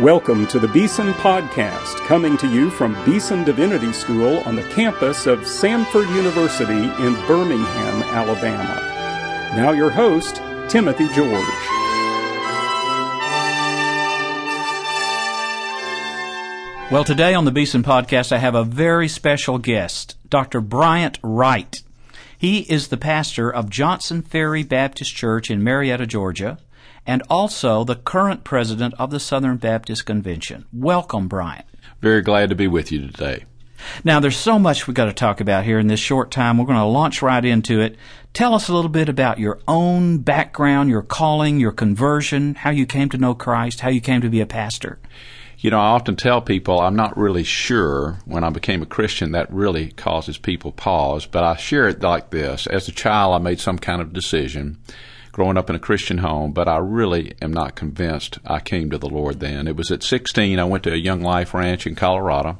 Welcome to the Beeson Podcast, coming to you from Beeson Divinity School on the campus of Samford University in Birmingham, Alabama. Now, your host, Timothy George. Well, today on the Beeson Podcast, I have a very special guest, Dr. Bryant Wright. He is the pastor of Johnson Ferry Baptist Church in Marietta, Georgia and also the current president of the Southern Baptist Convention. Welcome, Bryant. Very glad to be with you today. Now, there's so much we've got to talk about here in this short time. We're going to launch right into it. Tell us a little bit about your own background, your calling, your conversion, how you came to know Christ, how you came to be a pastor. You know, I often tell people I'm not really sure when I became a Christian that really causes people pause, but I share it like this. As a child, I made some kind of decision growing up in a Christian home, but I really am not convinced I came to the Lord then. It was at 16, I went to a Young Life Ranch in Colorado,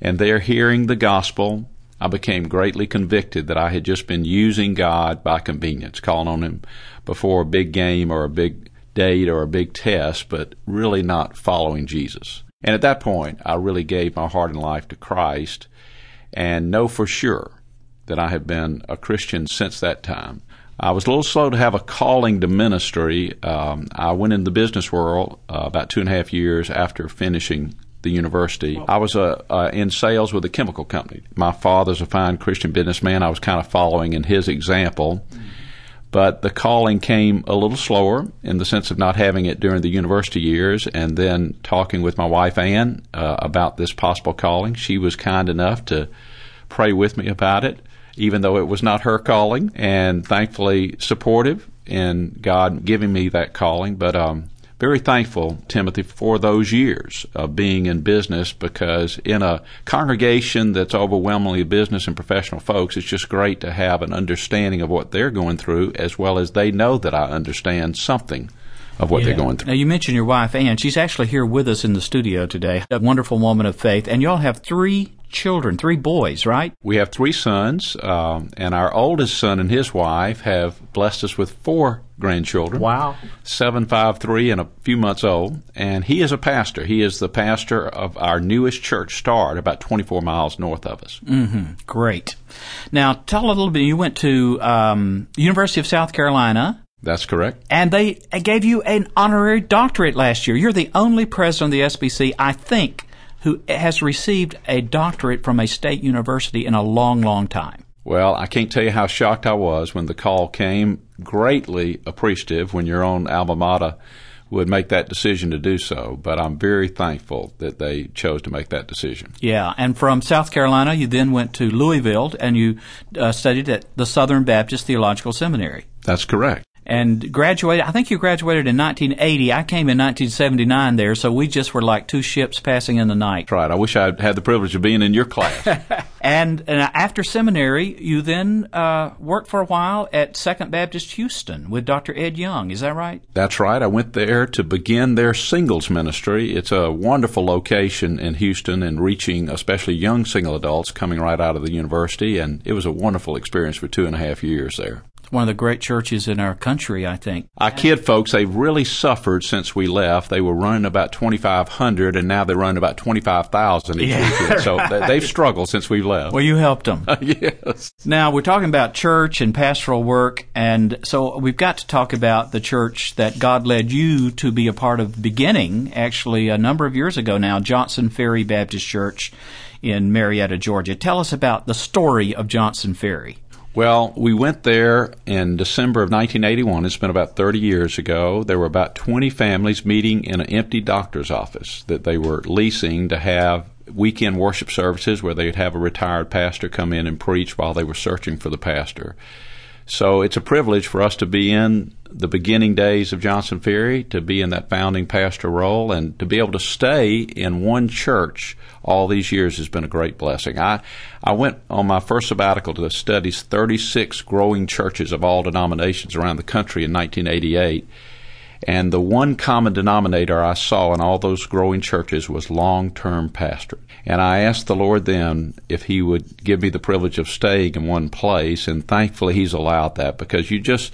and there hearing the gospel, I became greatly convicted that I had just been using God by convenience, calling on Him before a big game or a big date or a big test, but really not following Jesus. And at that point, I really gave my heart and life to Christ and know for sure that I have been a Christian since that time. I was a little slow to have a calling to ministry. Um, I went in the business world uh, about two and a half years after finishing the university. I was uh, uh, in sales with a chemical company. My father's a fine Christian businessman. I was kind of following in his example. But the calling came a little slower in the sense of not having it during the university years, and then talking with my wife Ann uh, about this possible calling. She was kind enough to pray with me about it even though it was not her calling, and thankfully supportive in God giving me that calling. But um, very thankful, Timothy, for those years of being in business because in a congregation that's overwhelmingly business and professional folks, it's just great to have an understanding of what they're going through as well as they know that I understand something of what yeah. they're going through. Now, you mentioned your wife, Ann. She's actually here with us in the studio today. A wonderful woman of faith. And y'all have three children, three boys, right? We have three sons, um, and our oldest son and his wife have blessed us with four grandchildren. Wow. Seven, five, three, and a few months old. And he is a pastor. He is the pastor of our newest church, Start, about 24 miles north of us. Mm-hmm. Great. Now, tell a little bit. You went to um, University of South Carolina. That's correct. And they gave you an honorary doctorate last year. You're the only president of the SBC, I think, who has received a doctorate from a state university in a long, long time. Well, I can't tell you how shocked I was when the call came. Greatly appreciative when your own alma mater would make that decision to do so, but I'm very thankful that they chose to make that decision. Yeah, and from South Carolina, you then went to Louisville and you uh, studied at the Southern Baptist Theological Seminary. That's correct and graduated. I think you graduated in 1980. I came in 1979 there, so we just were like two ships passing in the night. Right. I wish I had the privilege of being in your class. and, and, after seminary, you then uh, worked for a while at Second Baptist Houston with Dr. Ed Young. Is that right? That's right. I went there to begin their singles ministry. It's a wonderful location in Houston and reaching especially young single adults coming right out of the university, and it was a wonderful experience for two and a half years there one of the great churches in our country, I think. I kid folks, they've really suffered since we left. They were running about 2,500, and now they're running about 25,000 each yeah, weekend. So right. they've struggled since we left. Well, you helped them. yes. Now, we're talking about church and pastoral work, and so we've got to talk about the church that God led you to be a part of beginning, actually, a number of years ago now, Johnson Ferry Baptist Church in Marietta, Georgia. Tell us about the story of Johnson Ferry. Well, we went there in December of 1981. It's been about 30 years ago. There were about 20 families meeting in an empty doctor's office that they were leasing to have weekend worship services where they'd have a retired pastor come in and preach while they were searching for the pastor. So it's a privilege for us to be in the beginning days of Johnson Ferry, to be in that founding pastor role, and to be able to stay in one church all these years has been a great blessing. I, I went on my first sabbatical to study 36 growing churches of all denominations around the country in 1988. And the one common denominator I saw in all those growing churches was long term pastor. And I asked the Lord then if He would give me the privilege of staying in one place, and thankfully He's allowed that because you just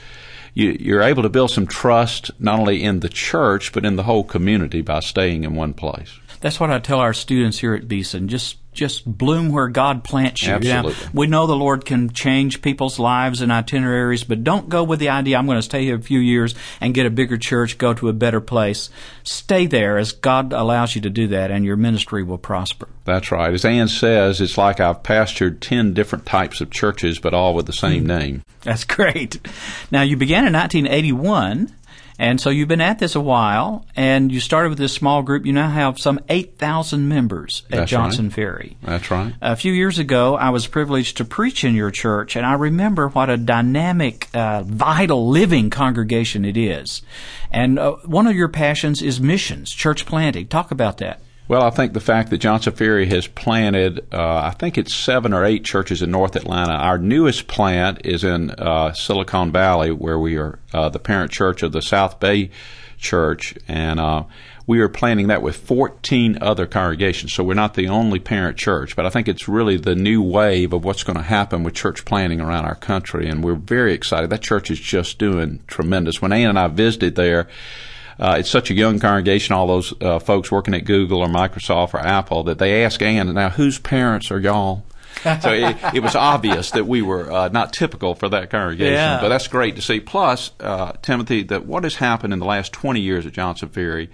you, you're able to build some trust not only in the church but in the whole community by staying in one place. That's what I tell our students here at Beeson. Just just bloom where God plants you. Absolutely. Now, we know the Lord can change people's lives and itineraries, but don't go with the idea I'm going to stay here a few years and get a bigger church, go to a better place. Stay there as God allows you to do that, and your ministry will prosper. That's right. As Ann says, it's like I've pastored 10 different types of churches, but all with the same hmm. name. That's great. Now, you began in 1981. And so you've been at this a while, and you started with this small group. You now have some 8,000 members at That's Johnson right. Ferry. That's right. A few years ago, I was privileged to preach in your church, and I remember what a dynamic, uh, vital, living congregation it is. And uh, one of your passions is missions, church planting. Talk about that. Well, I think the fact that Johnson Ferry has planted, uh, I think it's seven or eight churches in North Atlanta. Our newest plant is in uh, Silicon Valley, where we are uh, the parent church of the South Bay Church, and uh, we are planning that with 14 other congregations. So we're not the only parent church, but I think it's really the new wave of what's going to happen with church planting around our country, and we're very excited. That church is just doing tremendous. When Ann and I visited there. Uh, it's such a young congregation, all those uh, folks working at Google or Microsoft or Apple, that they ask Ann, now whose parents are y'all? so it, it, was obvious that we were uh, not typical for that congregation, yeah. but that's great to see. Plus, uh, Timothy, that what has happened in the last 20 years at Johnson Ferry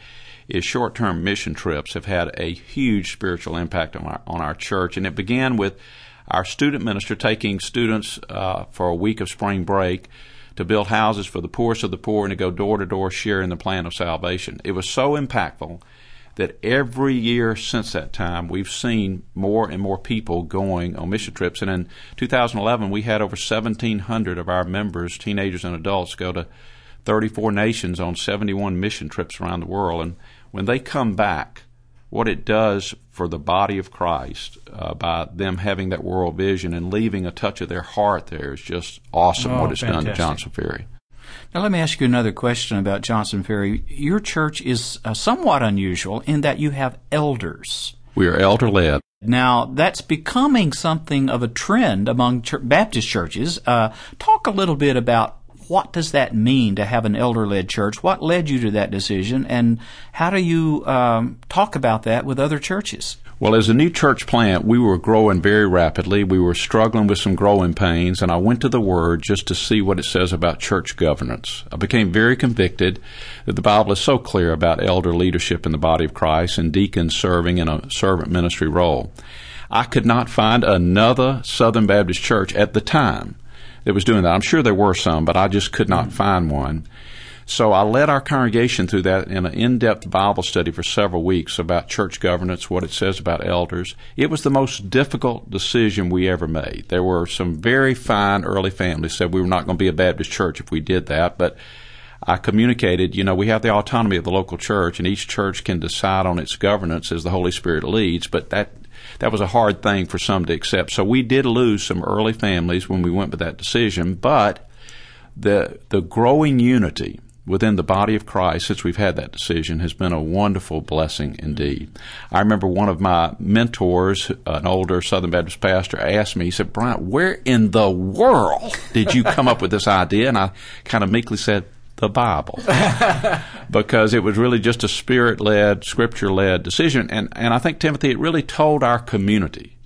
is short-term mission trips have had a huge spiritual impact on our, on our church, and it began with our student minister taking students uh, for a week of spring break to build houses for the poorest of the poor and to go door to door sharing the plan of salvation. It was so impactful that every year since that time we've seen more and more people going on mission trips. And in 2011, we had over 1,700 of our members, teenagers and adults, go to 34 nations on 71 mission trips around the world. And when they come back, what it does for the body of Christ uh, by them having that world vision and leaving a touch of their heart there is just awesome oh, what it's fantastic. done to Johnson Ferry. Now, let me ask you another question about Johnson Ferry. Your church is uh, somewhat unusual in that you have elders. We are elder led. Now, that's becoming something of a trend among ch- Baptist churches. Uh, talk a little bit about what does that mean to have an elder-led church? What led you to that decision, and how do you um, talk about that with other churches? Well, as a new church plant, we were growing very rapidly. We were struggling with some growing pains, and I went to the Word just to see what it says about church governance. I became very convicted that the Bible is so clear about elder leadership in the body of Christ and deacons serving in a servant ministry role. I could not find another Southern Baptist church at the time that was doing that. I'm sure there were some, but I just could not mm-hmm. find one. So I led our congregation through that in an in-depth Bible study for several weeks about church governance, what it says about elders. It was the most difficult decision we ever made. There were some very fine early families said we were not going to be a Baptist church if we did that, but I communicated, you know, we have the autonomy of the local church and each church can decide on its governance as the Holy Spirit leads, but that that was a hard thing for some to accept. So we did lose some early families when we went with that decision, but the the growing unity within the body of Christ since we've had that decision has been a wonderful blessing indeed. I remember one of my mentors, an older Southern Baptist pastor, asked me, he said, Bryant, where in the world did you come up with this idea? And I kind of meekly said, the Bible. because it was really just a spirit led, scripture led decision. And, and I think, Timothy, it really told our community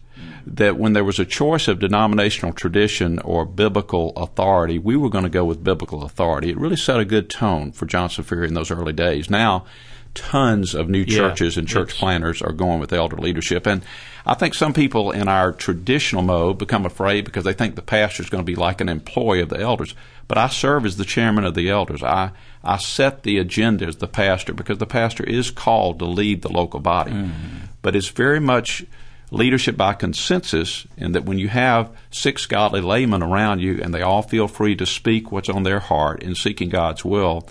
that when there was a choice of denominational tradition or biblical authority, we were going to go with biblical authority. It really set a good tone for Johnson Ferry in those early days. Now, tons of new churches yeah, and church planners are going with elder leadership. And I think some people in our traditional mode become afraid because they think the pastor is going to be like an employee of the elders. But I serve as the chairman of the elders. I, I set the agenda as the pastor because the pastor is called to lead the local body. Mm-hmm. But it's very much leadership by consensus in that when you have six godly laymen around you and they all feel free to speak what's on their heart in seeking God's will,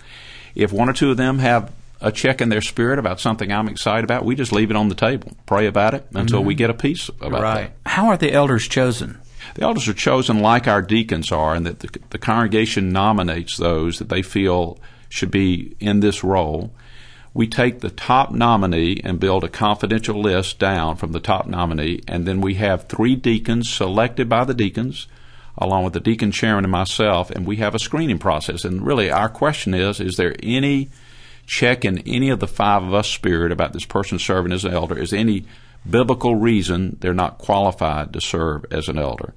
if one or two of them have a check in their spirit about something I'm excited about, we just leave it on the table, pray about it until Mm-hmm. we get a peace about right. that. How are the elders chosen? The elders are chosen like our deacons are, and that the, the congregation nominates those that they feel should be in this role. We take the top nominee and build a confidential list down from the top nominee, and then we have three deacons selected by the deacons along with the deacon chairman and myself, and we have a screening process. And really, our question is: Is there any check in any of the five of us spirit about this person serving as an elder? Is any biblical reason they're not qualified to serve as an elder?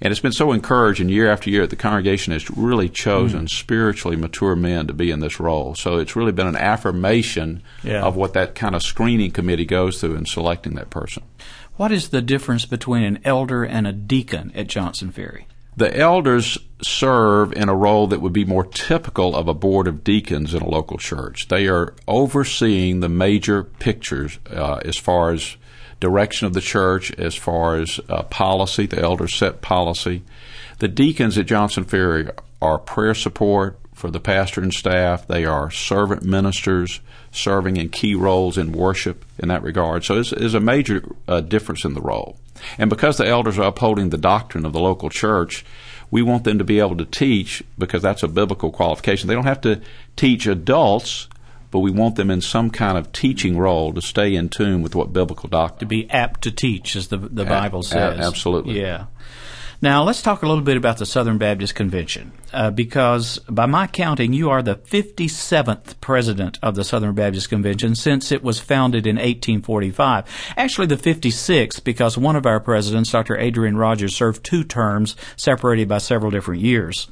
And it's been so encouraging year after year that the congregation has really chosen mm. spiritually mature men to be in this role. So it's really been an affirmation yeah. of what that kind of screening committee goes through in selecting that person. What is the difference between an elder and a deacon at Johnson Ferry? The elders serve in a role that would be more typical of a board of deacons in a local church. They are overseeing the major pictures uh, as far as direction of the church, as far as uh, policy. The elders set policy. The deacons at Johnson Ferry are prayer support for the pastor and staff. They are servant ministers serving in key roles in worship in that regard. So it's, it's a major uh, difference in the role. And because the elders are upholding the doctrine of the local church, we want them to be able to teach because that's a biblical qualification. They don't have to teach adults, but we want them in some kind of teaching role to stay in tune with what biblical doctrine. To be apt to teach, as the the Bible says. A- absolutely. Yeah. Now, let's talk a little bit about the Southern Baptist Convention, uh, because by my counting, you are the 57th president of the Southern Baptist Convention since it was founded in 1845. Actually, the 56th, because one of our presidents, Dr. Adrian Rogers, served two terms separated by several different years.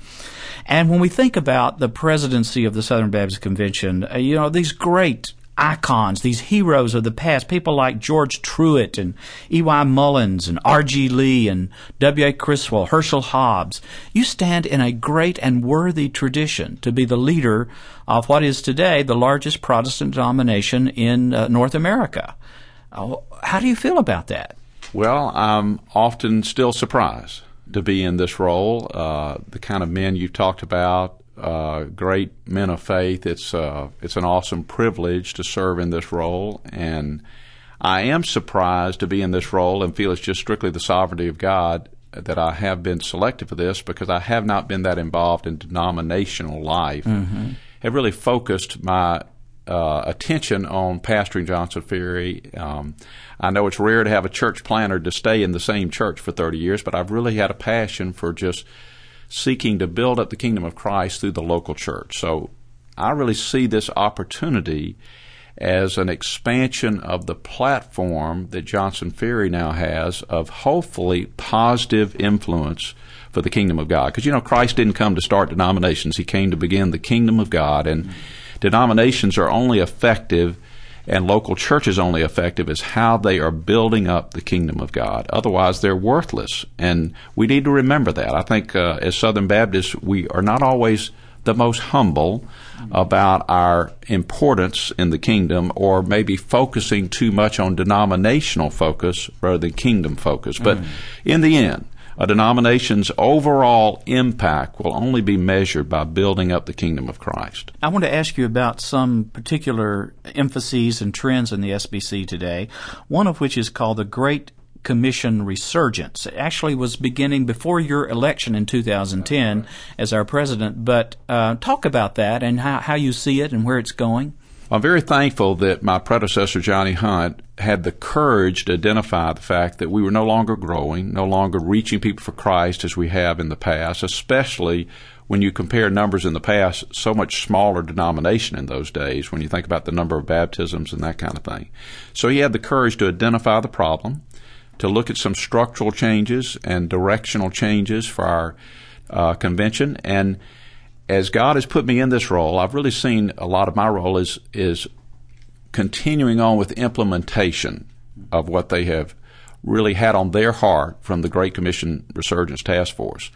And when we think about the presidency of the Southern Baptist Convention, uh, you know, these great icons, these heroes of the past, people like George Truett and E.Y. Mullins and R.G. Lee and W.A. Criswell, Herschel Hobbs. You stand in a great and worthy tradition to be the leader of what is today the largest Protestant denomination in uh, North America. Uh, how do you feel about that? Well, I'm often still surprised to be in this role. Uh, the kind of men you've talked about, uh, great men of faith. It's uh, it's an awesome privilege to serve in this role, and I am surprised to be in this role and feel it's just strictly the sovereignty of God that I have been selected for this because I have not been that involved in denominational life. Mm-hmm. Have really focused my uh, attention on pastoring Johnson Ferry. Um, I know it's rare to have a church planter to stay in the same church for 30 years, but I've really had a passion for just seeking to build up the kingdom of Christ through the local church. So I really see this opportunity as an expansion of the platform that Johnson Ferry now has of hopefully positive influence for the kingdom of God. Because, you know, Christ didn't come to start denominations, He came to begin the kingdom of God. And mm-hmm. denominations are only effective and local churches only effective is how they are building up the kingdom of God. Otherwise, they're worthless. And we need to remember that. I think uh, as Southern Baptists, we are not always the most humble about our importance in the kingdom or maybe focusing too much on denominational focus rather than kingdom focus. But mm. in the end, a denomination's overall impact will only be measured by building up the kingdom of Christ. I want to ask you about some particular emphases and trends in the SBC today, one of which is called the Great Commission resurgence. It actually was beginning before your election in 2010 as our president, but uh, talk about that and how, how you see it and where it's going. I'm very thankful that my predecessor, Johnny Hunt, had the courage to identify the fact that we were no longer growing, no longer reaching people for Christ as we have in the past, especially when you compare numbers in the past, so much smaller denomination in those days when you think about the number of baptisms and that kind of thing. So he had the courage to identify the problem, to look at some structural changes and directional changes for our uh, convention, and as God has put me in this role, I've really seen a lot of my role is is continuing on with implementation of what they have really had on their heart from the Great Commission Resurgence Task Force.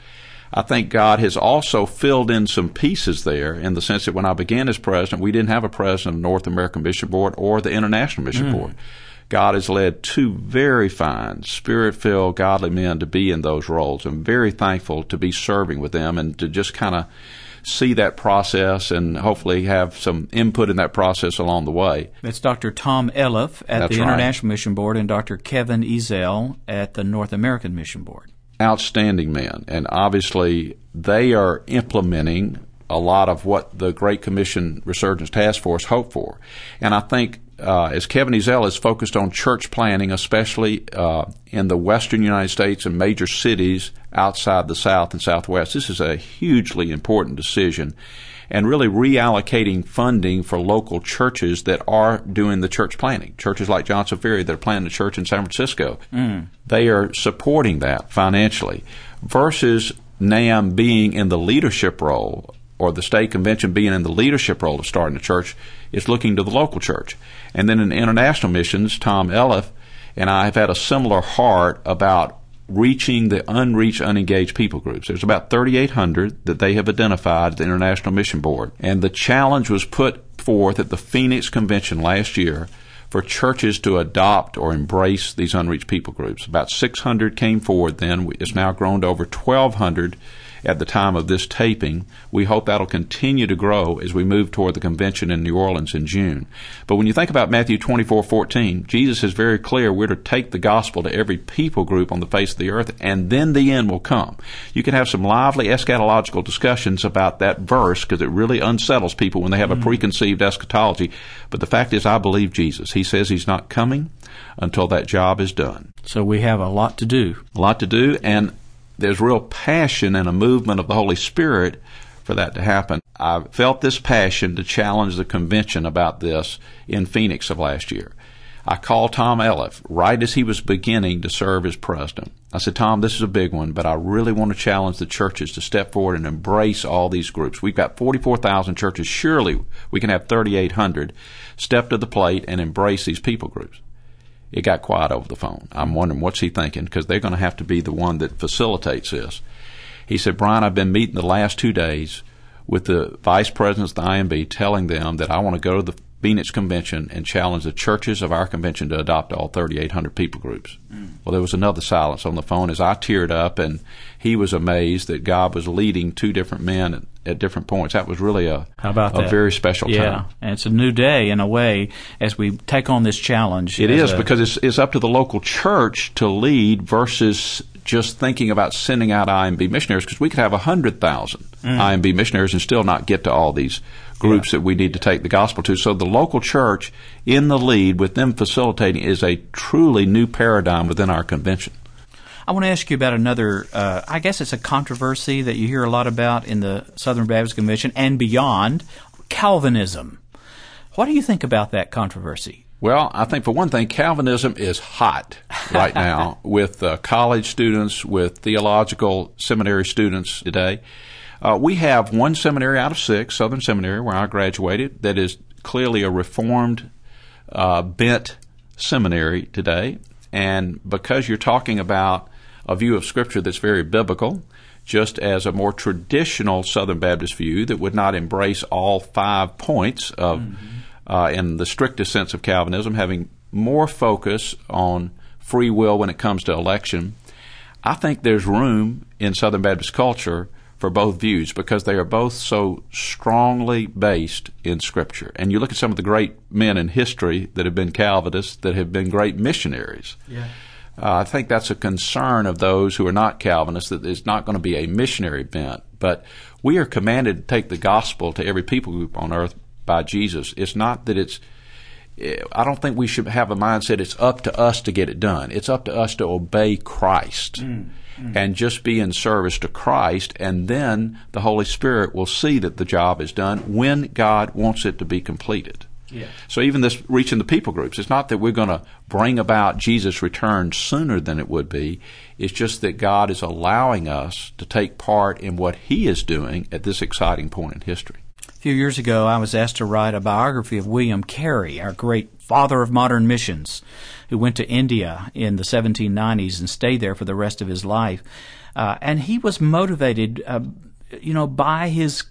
I think God has also filled in some pieces there in the sense that when I began as president, we didn't have a president of the North American Mission Board or the International Mission mm. Board. God has led two very fine, spirit filled, godly men to be in those roles. I'm very thankful to be serving with them and to just kind of see that process and hopefully have some input in that process along the way. It's Dr. Tom Elliff at That's the right. International Mission Board and Dr. Kevin Ezell at the North American Mission Board. Outstanding men, and obviously they are implementing a lot of what the Great Commission Resurgence Task Force hoped for. And I think uh, as Kevin Ezell is focused on church planting, especially uh, in the western United States and major cities outside the South and Southwest, this is a hugely important decision. And really reallocating funding for local churches that are doing the church planting. Churches like Johnson Ferry that are planning a church in San Francisco. Mm. They are supporting that financially versus NAMB being in the leadership role or the state convention being in the leadership role of starting a church is looking to the local church. And then in international missions, Tom Elliff and I have had a similar heart about reaching the unreached, unengaged people groups. There's about 3,800 that they have identified at the International Mission Board. And the challenge was put forth at the Phoenix Convention last year for churches to adopt or embrace these unreached people groups. About 600 came forward then. It's now grown to over 1,200 at the time of this taping. We hope that'll continue to grow as we move toward the convention in New Orleans in June. But when you think about Matthew 24:14, Jesus is very clear we're to take the gospel to every people group on the face of the earth and then the end will come. You can have some lively eschatological discussions about that verse because it really unsettles people when they have mm-hmm. a preconceived eschatology, but the fact is I believe Jesus. He says he's not coming until that job is done. So we have a lot to do. A lot to do and there's real passion and a movement of the Holy Spirit for that to happen. I felt this passion to challenge the convention about this in Phoenix of last year. I called Tom Elliff right as he was beginning to serve as president. I said, Tom, this is a big one, but I really want to challenge the churches to step forward and embrace all these groups. We've got 44,000 churches. Surely we can have 3,800 step to the plate and embrace these people groups it got quiet over the phone. I'm wondering what's he thinking because they're going to have to be the one that facilitates this. He said, Bryant, I've been meeting the last two days with the vice presidents of the IMB telling them that I want to go to the Phoenix convention and challenge the churches of our convention to adopt all 3,800 people groups. Mm. Well, there was another silence on the phone as I teared up, and he was amazed that God was leading two different men at, at different points. That was really a How about a that? very special yeah. time. and it's a new day in a way as we take on this challenge. It is a, because it's, it's up to the local church to lead versus just thinking about sending out IMB missionaries because we could have 100,000 mm. IMB missionaries and still not get to all these groups yeah. that we need to take the gospel to. So the local church in the lead with them facilitating is a truly new paradigm within our convention. I want to ask you about another, uh, I guess it's a controversy that you hear a lot about in the Southern Baptist Convention and beyond Calvinism. What do you think about that controversy? Well, I think for one thing, Calvinism is hot right now with uh, college students, with theological seminary students today. Uh, we have one seminary out of six, Southern Seminary, where I graduated, that is clearly a reformed uh, bent seminary today. And because you're talking about a view of Scripture that's very biblical, just as a more traditional Southern Baptist view that would not embrace all five points of mm-hmm uh, in the strictest sense of Calvinism, having more focus on free will when it comes to election. I think there's room in Southern Baptist culture for both views because they are both so strongly based in Scripture. And you look at some of the great men in history that have been Calvinists that have been great missionaries. Yeah. Uh, I think that's a concern of those who are not Calvinists that it's not going to be a missionary bent. But we are commanded to take the gospel to every people group on earth by Jesus. It's not that it's I don't think we should have a mindset it's up to us to get it done. It's up to us to obey Christ mm, mm. and just be in service to Christ, and then the Holy Spirit will see that the job is done when God wants it to be completed. Yeah. So even this reaching the people groups, it's not that we're going to bring about Jesus' return sooner than it would be. It's just that God is allowing us to take part in what He is doing at this exciting point in history few years ago, I was asked to write a biography of William Carey, our great father of modern missions, who went to India in the 1790s and stayed there for the rest of his life. Uh, and he was motivated, uh, you know, by his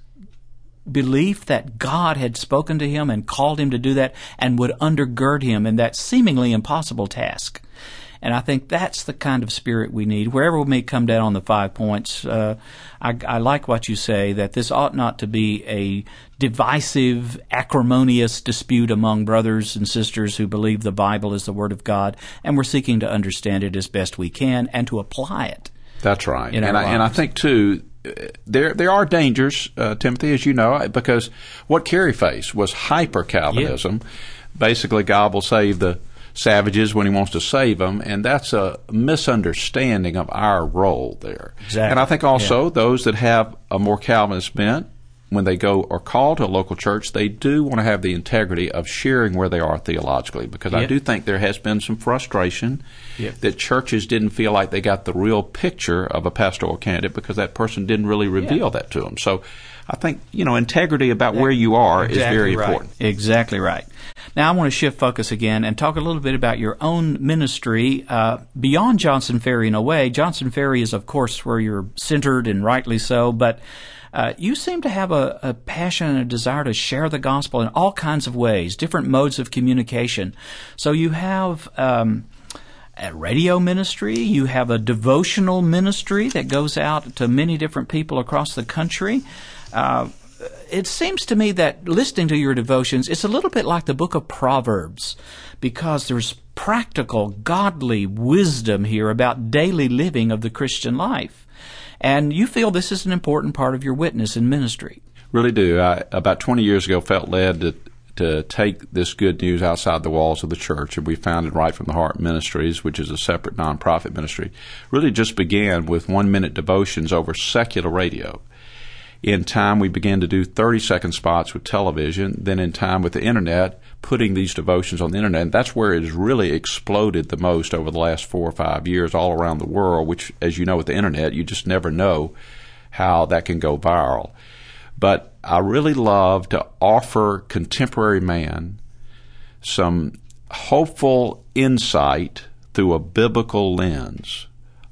belief that God had spoken to him and called him to do that and would undergird him in that seemingly impossible task. And I think that's the kind of spirit we need. Wherever we may come down on the five points, uh, I, I, like what you say that this ought not to be a divisive, acrimonious dispute among brothers and sisters who believe the Bible is the Word of God, and we're seeking to understand it as best we can and to apply it. That's right. And I, and I think, too, there there are dangers, uh, Timothy, as you know, because what Carey faced was hyper Calvinism. Yeah. Basically, God will save the savages when He wants to save them, and that's a misunderstanding of our role there. Exactly. And I think also yeah. those that have a more Calvinist bent when they go or call to a local church, they do want to have the integrity of sharing where they are theologically because. I do think there has been some frustration that churches didn't feel like they got the real picture of a pastoral candidate because that person didn't really reveal that to them. So I think, you know, integrity about where you are exactly is very right. important. Exactly right. Now, I want to shift focus again and talk a little bit about your own ministry uh, beyond Johnson Ferry in a way. Johnson Ferry is, of course, where you're centered and rightly so, but uh, you seem to have a, a, passion and a desire to share the gospel in all kinds of ways, different modes of communication. So you have um, a radio ministry, you have a devotional ministry that goes out to many different people across the country. Uh, it seems to me that listening to your devotions, it's a little bit like the book of Proverbs because there's practical, godly wisdom here about daily living of the Christian life. And you feel this is an important part of your witness and ministry. Really do. I, about 20 years ago, felt led to to take this good news outside the walls of the church, and we founded Right from the Heart Ministries, which is a separate nonprofit ministry. Really, just began with one minute devotions over secular radio. In time, we began to do 30 second spots with television. Then, in time, with the internet, putting these devotions on the internet. And that's where it has really exploded the most over the last four or five years all around the world, which, as you know, with the internet, you just never know how that can go viral. But I really love to offer contemporary man some hopeful insight through a biblical lens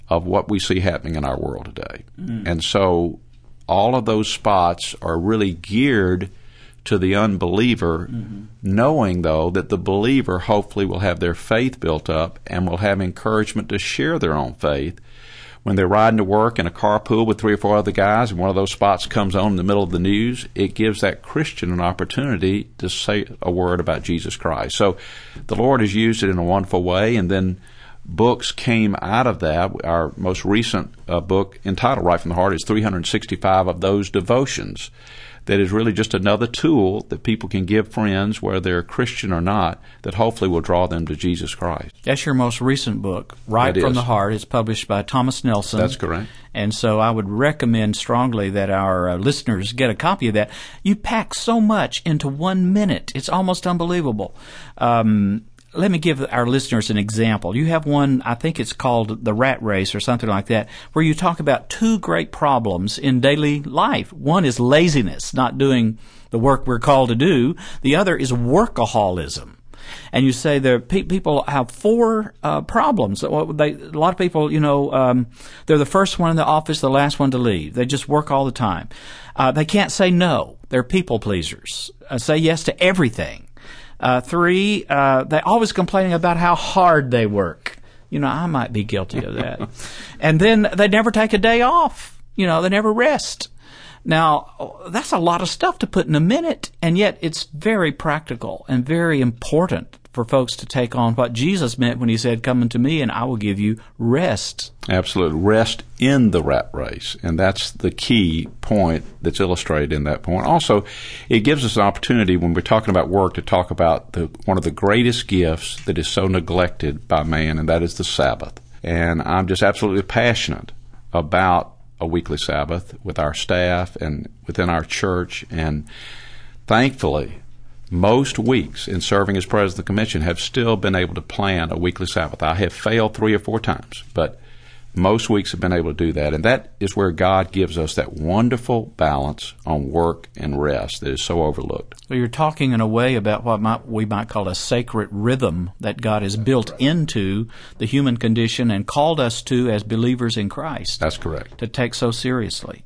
of what we see happening in our world today. Mm. And so all of those spots are really geared to the unbeliever, mm-hmm. knowing though that the believer hopefully will have their faith built up and will have encouragement to share their own faith. When they're riding to work in a carpool with three or four other guys and one of those spots comes on in the middle of the news, it gives that Christian an opportunity to say a word about Jesus Christ. So the Lord has used it in a wonderful way and then books came out of that. Our most recent uh, book entitled Right from the Heart is 365 of those devotions that is really just another tool that people can give friends, whether they're Christian or not, that hopefully will draw them to Jesus Christ. That's your most recent book, Right that from is. the Heart. It's published by Thomas Nelson. That's correct. And so I would recommend strongly that our uh, listeners get a copy of that. You pack so much into one minute. It's almost unbelievable. Um, let me give our listeners an example. You have one, I think it's called The Rat Race or something like that, where you talk about two great problems in daily life. One is laziness, not doing the work we're called to do. The other is workaholism. And you say there pe- people have four uh, problems. They, a lot of people, you know, um, they're the first one in the office, the last one to leave. They just work all the time. Uh, they can't say no. They're people pleasers. Uh, say yes to everything. Uh, three, uh, they always complaining about how hard they work. You know, I might be guilty of that. and then they never take a day off. You know, they never rest. Now, that's a lot of stuff to put in a minute, and yet it's very practical and very important for folks to take on what Jesus meant when he said, Come unto me and I will give you rest. Absolutely. Rest in the rat race. And that's the key point that's illustrated in that point. Also, it gives us an opportunity when we're talking about work to talk about the, one of the greatest gifts that is so neglected by man, and that is the Sabbath. And I'm just absolutely passionate about a weekly Sabbath with our staff and within our church. And thankfully, most weeks in serving as president of the commission have still been able to plan a weekly Sabbath. I have failed three or four times, but most weeks have been able to do that. And that is where God gives us that wonderful balance on work and rest that is so overlooked. Well, you're talking in a way about what might, we might call a sacred rhythm that God has built into the human condition and called us to as believers in Christ. That's correct. To take so seriously.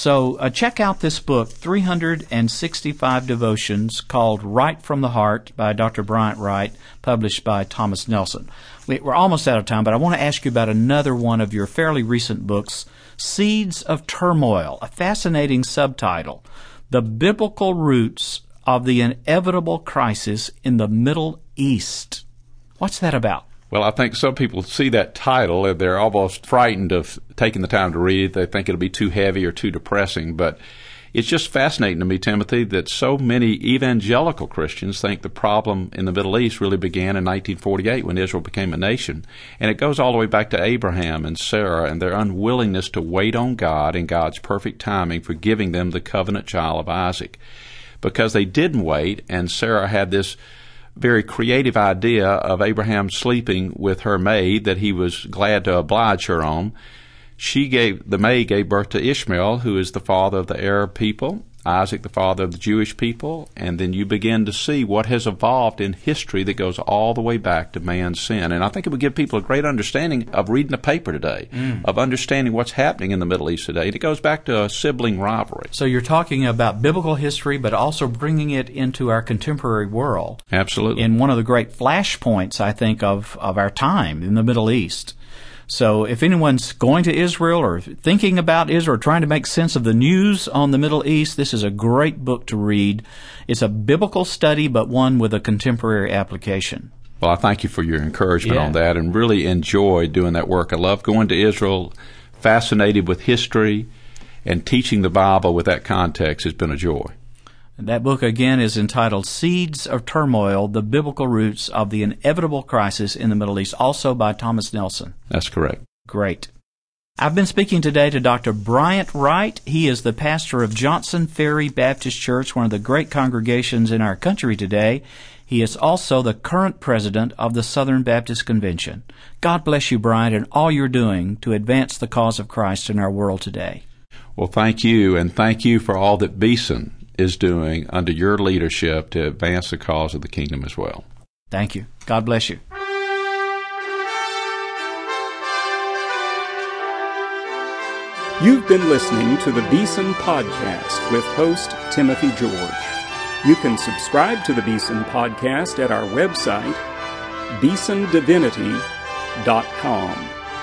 So uh, check out this book, 365 Devotions, called Right from the Heart by Dr. Bryant Wright, published by Thomas Nelson. We're almost out of time, but I want to ask you about another one of your fairly recent books, Seeds of Turmoil, a fascinating subtitle, The Biblical Roots of the Inevitable Crisis in the Middle East. What's that about? Well, I think some people see that title and they're almost frightened of taking the time to read it. They think it'll be too heavy or too depressing. But it's just fascinating to me, Timothy, that so many evangelical Christians think the problem in the Middle East really began in 1948 when Israel became a nation. And it goes all the way back to Abraham and Sarah and their unwillingness to wait on God and God's perfect timing for giving them the covenant child of Isaac. Because they didn't wait, and Sarah had this very creative idea of Abraham sleeping with her maid that he was glad to oblige her on. She gave the maid gave birth to Ishmael, who is the father of the Arab people, Isaac the father of the Jewish people, and then you begin to see what has evolved in history that goes all the way back to man's sin. And I think it would give people a great understanding of reading the paper today, mm. of understanding what's happening in the Middle East today. And it goes back to a sibling rivalry. So you're talking about biblical history, but also bringing it into our contemporary world. Absolutely. In one of the great flashpoints, I think, of, of our time in the Middle East. So if anyone's going to Israel or thinking about Israel or trying to make sense of the news on the Middle East, this is a great book to read. It's a biblical study, but one with a contemporary application. Well, I thank you for your encouragement yeah. on that and really enjoy doing that work. I love going to Israel, fascinated with history, and teaching the Bible with that context has been a joy. That book again is entitled Seeds of Turmoil The Biblical Roots of the Inevitable Crisis in the Middle East, also by Thomas Nelson. That's correct. Great. I've been speaking today to Dr. Bryant Wright. He is the pastor of Johnson Ferry Baptist Church, one of the great congregations in our country today. He is also the current president of the Southern Baptist Convention. God bless you, Bryant, and all you're doing to advance the cause of Christ in our world today. Well, thank you, and thank you for all that Beeson is doing under your leadership to advance the cause of the kingdom as well. Thank you. God bless you. You've been listening to the Beeson Podcast with host Timothy George. You can subscribe to the Beeson Podcast at our website, beesondivinity.com.